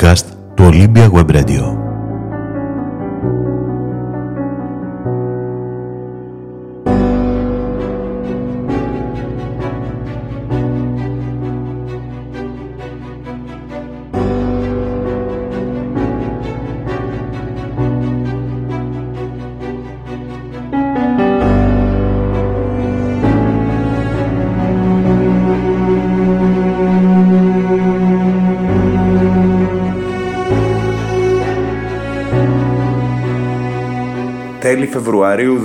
podcast του Olympia Web Radio. Τέλη Φεβρουαρίου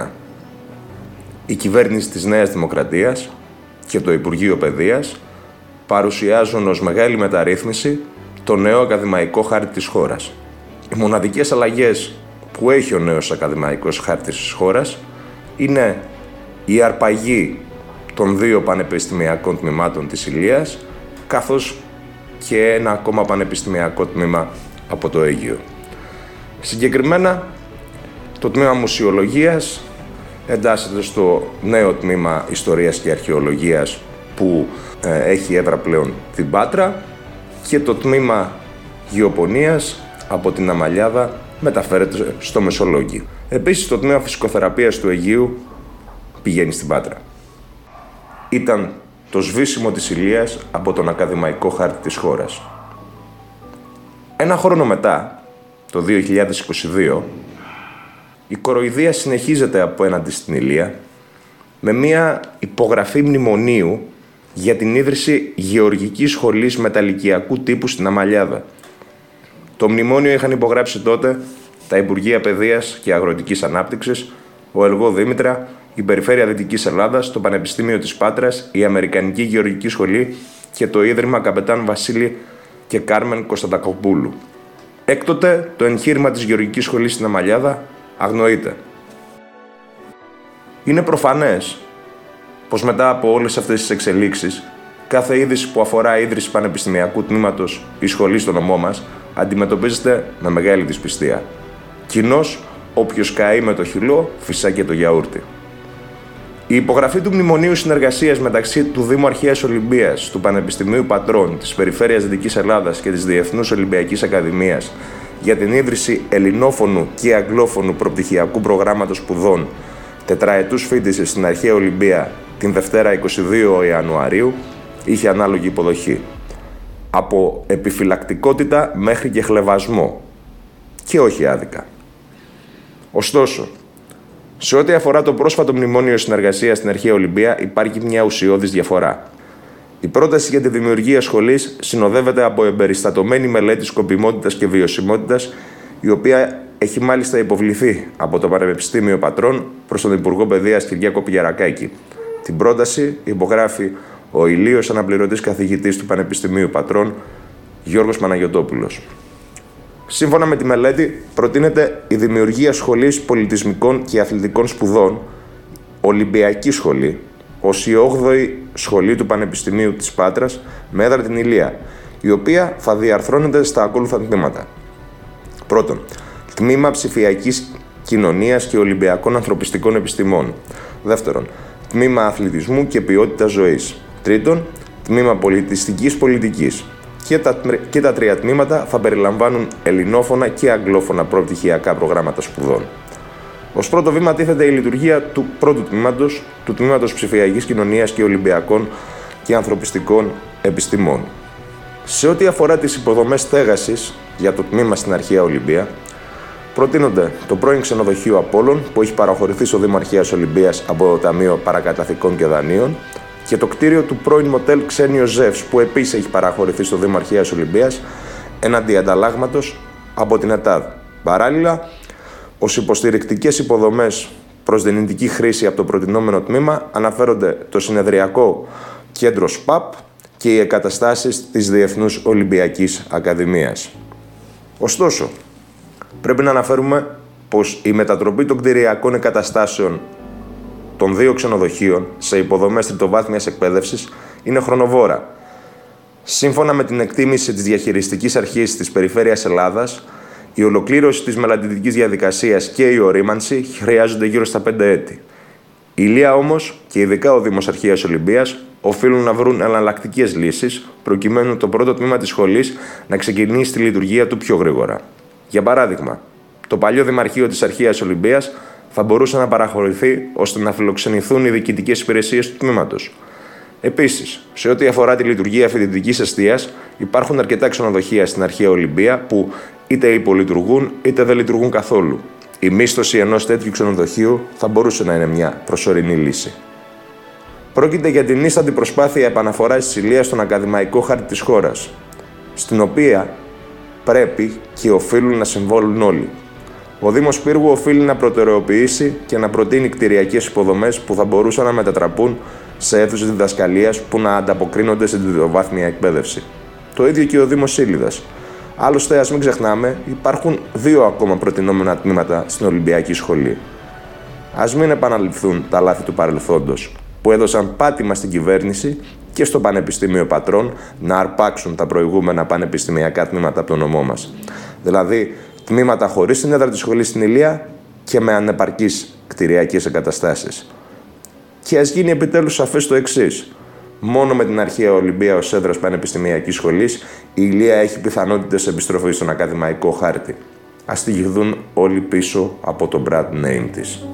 2021. Η κυβέρνηση της Νέας Δημοκρατίας και το Υπουργείο Παιδείας παρουσιάζουν ως μεγάλη μεταρρύθμιση το νέο ακαδημαϊκό χάρτη της χώρας. Οι μοναδικές αλλαγές που έχει ο νέος ακαδημαϊκός χάρτης της χώρας είναι η αρπαγή των δύο πανεπιστημιακών τμήματων της Ηλίας καθώς και ένα ακόμα πανεπιστημιακό τμήμα από το Αίγυο. Συγκεκριμένα, το τμήμα Μουσιολογίας εντάσσεται στο νέο τμήμα Ιστορίας και Αρχαιολογίας που ε, έχει έδρα πλέον την Πάτρα και το τμήμα Γεωπονίας από την Αμαλιάδα μεταφέρεται στο Μεσολόγγι. Επίσης το τμήμα Φυσικοθεραπείας του Αιγείου πηγαίνει στην Πάτρα. Ήταν το σβήσιμο της Ηλίας από τον ακαδημαϊκό χάρτη της χώρας. Ένα χρόνο μετά, το 2022, η κοροϊδία συνεχίζεται απέναντι στην Ηλία με μια υπογραφή μνημονίου για την ίδρυση γεωργικής σχολής μεταλλικιακού τύπου στην Αμαλιάδα. Το μνημόνιο είχαν υπογράψει τότε τα Υπουργεία Παιδείας και Αγροτικής Ανάπτυξης, ο Ελγό Δήμητρα, η Περιφέρεια Δυτικής Ελλάδας, το Πανεπιστήμιο της Πάτρας, η Αμερικανική Γεωργική Σχολή και το Ίδρυμα Καπετάν Βασίλη και Κάρμεν Κωνσταντακοπούλου. Έκτοτε, το εγχείρημα της Γεωργικής Σχολής στην Αμαλιάδα αγνοείται. Είναι προφανές πως μετά από όλες αυτές τις εξελίξεις, κάθε είδηση που αφορά ίδρυση πανεπιστημιακού τμήματος ή σχολή στο νομό μας αντιμετωπίζεται με μεγάλη δυσπιστία. Κοινώς, όποιος καεί με το χυλό, φυσά και το γιαούρτι. Η υπογραφή του Μνημονίου Συνεργασίας μεταξύ του Δήμου Αρχαίας Ολυμπίας, του Πανεπιστημίου Πατρών, της Περιφέρειας Δυτικής Ελλάδας και της Διεθνούς Ολυμπιακής Ακαδημίας για την ίδρυση ελληνόφωνου και αγγλόφωνου προπτυχιακού προγράμματος σπουδών τετραετούς φίτηση στην Αρχαία Ολυμπία την Δευτέρα 22 Ιανουαρίου είχε ανάλογη υποδοχή. Από επιφυλακτικότητα μέχρι και χλεβασμό. Και όχι άδικα. Ωστόσο, σε ό,τι αφορά το πρόσφατο μνημόνιο συνεργασίας στην Αρχαία Ολυμπία, υπάρχει μια ουσιώδης διαφορά. Η πρόταση για τη δημιουργία σχολής συνοδεύεται από εμπεριστατωμένη μελέτη σκοπιμότητας και βιωσιμότητας, η οποία έχει μάλιστα υποβληθεί από το Πανεπιστήμιο Πατρών προς τον Υπουργό Παιδείας Κυριάκο Πηγερακάκη. Την πρόταση υπογράφει ο ηλίος αναπληρωτής καθηγητής του Πανεπιστημίου Πατρών, Γιώργος Παναγιωτόπουλος. Σύμφωνα με τη μελέτη, προτείνεται η δημιουργία σχολής πολιτισμικών και αθλητικών σπουδών, Ολυμπιακή Σχολή, ως η 8η σχολή του Πανεπιστημίου της Πάτρας με έδρα την Ηλία, η οποία θα διαρθρώνεται στα ακόλουθα τμήματα. Πρώτον, τμήμα ψηφιακής κοινωνίας και Ολυμπιακών Ανθρωπιστικών Επιστημών. Δεύτερον, τμήμα αθλητισμού και ποιότητας ζωής. Τρίτον, τμήμα πολιτιστικής πολιτικής. Και τα, και τα τρία τμήματα θα περιλαμβάνουν ελληνόφωνα και αγγλόφωνα προπτυχιακά προγράμματα σπουδών. Ω πρώτο βήμα τίθεται η λειτουργία του πρώτου τμήματος, του τμήματος ψηφιακής κοινωνίας και Ολυμπιακών και Ανθρωπιστικών Επιστημών. Σε ό,τι αφορά τις υποδομές στέγασης για το τμήμα στην Αρχαία Ολυμπία, προτείνονται το πρώην ξενοδοχείο Απόλων που έχει παραχωρηθεί στο Δήμο Αρχαίας Ολυμπίας από το Ταμείο Παρακαταθήκων και Δανείων και το κτίριο του πρώην μοτέλ Ξένιο Ζεύς που επίσης έχει παραχωρηθεί στο Δήμο Αρχαίας Ολυμπίας έναντι ανταλλάγματος από την ΕΤΑΔ. Παράλληλα, Ω υποστηρικτικές υποδομές προς δυνητική χρήση από το προτινόμενο τμήμα αναφέρονται το συνεδριακό κέντρο ΣΠΑΠ και οι εγκαταστάσεις της Διεθνούς Ολυμπιακής Ακαδημίας. Ωστόσο, πρέπει να αναφέρουμε πως η μετατροπή των κτηριακών εγκαταστάσεων των δύο ξενοδοχείων σε υποδομές τριτοβάθμιας εκπαίδευσης είναι χρονοβόρα. Σύμφωνα με την εκτίμηση της διαχειριστικής αρχής της Περιφέρειας Ελλάδας, η ολοκλήρωση της μελλοντικής διαδικασίας και η ορίμανση χρειάζονται γύρω στα 5 έτη. Η Ηλία όμως και ειδικά ο Δήμος Αρχαίας Ολυμπίας οφείλουν να βρουν εναλλακτικές λύσεις προκειμένου το πρώτο τμήμα της σχολής να ξεκινήσει τη λειτουργία του πιο γρήγορα. Για παράδειγμα, το παλιό Δημαρχείο της Αρχαίας Ολυμπίας θα μπορούσε να παραχωρηθεί ώστε να φιλοξενηθούν οι διοικητικές υπηρεσίες του τμήματος. Επίσης, σε ό,τι αφορά τη λειτουργία φοιτητικής αιστεία, υπάρχουν αρκετά ξενοδοχεία στην αρχαία Ολυμπία που είτε υπολειτουργούν είτε δεν λειτουργούν καθόλου. Η μίσθωση ενός τέτοιου ξενοδοχείου θα μπορούσε να είναι μια προσωρινή λύση. Πρόκειται για την ίστατη προσπάθεια επαναφοράς της Ηλίας στον ακαδημαϊκό χάρτη της χώρας, στην οποία πρέπει και οφείλουν να συμβόλουν όλοι. Ο Δήμος Πύργου οφείλει να προτεραιοποιήσει και να προτείνει κτηριακές υποδομές που θα μπορούσαν να μετατραπούν σε αίθουσες διδασκαλίας που να ανταποκρίνονται στην διδοβάθμια εκπαίδευση. Το ίδιο και ο Δήμος Σύλληδα. Άλλωστε, ας μην ξεχνάμε, υπάρχουν δύο ακόμα προτινόμενα τμήματα στην Ολυμπιακή Σχολή. Α μην επαναληφθούν τα λάθη του παρελθόντος, που έδωσαν πάτημα στην κυβέρνηση και στο Πανεπιστήμιο Πατρών να αρπάξουν τα προηγούμενα πανεπιστημιακά τμήματα από το νομό μας. Δηλαδή, τμήματα χωρίς την έδρα της σχολής στην Ηλία και με ανεπαρκείς κτηριακές εγκαταστάσεις. Και ας γίνει επιτέλους σαφές το εξής. Μόνο με την αρχαία Ολυμπία ως έδρας πανεπιστημιακής σχολής, η Ηλία έχει πιθανότητες επιστροφής στον ακαδημαϊκό χάρτη. Α τη όλοι πίσω από το brand name της.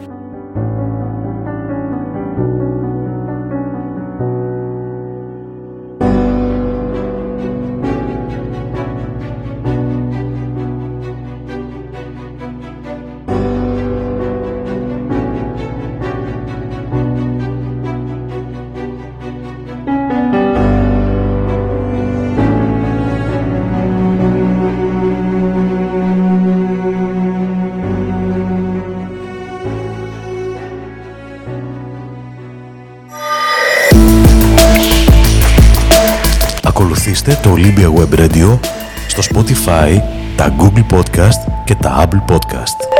Ακολουθήστε το Olympia Web Radio στο Spotify, τα Google Podcast και τα Apple Podcast.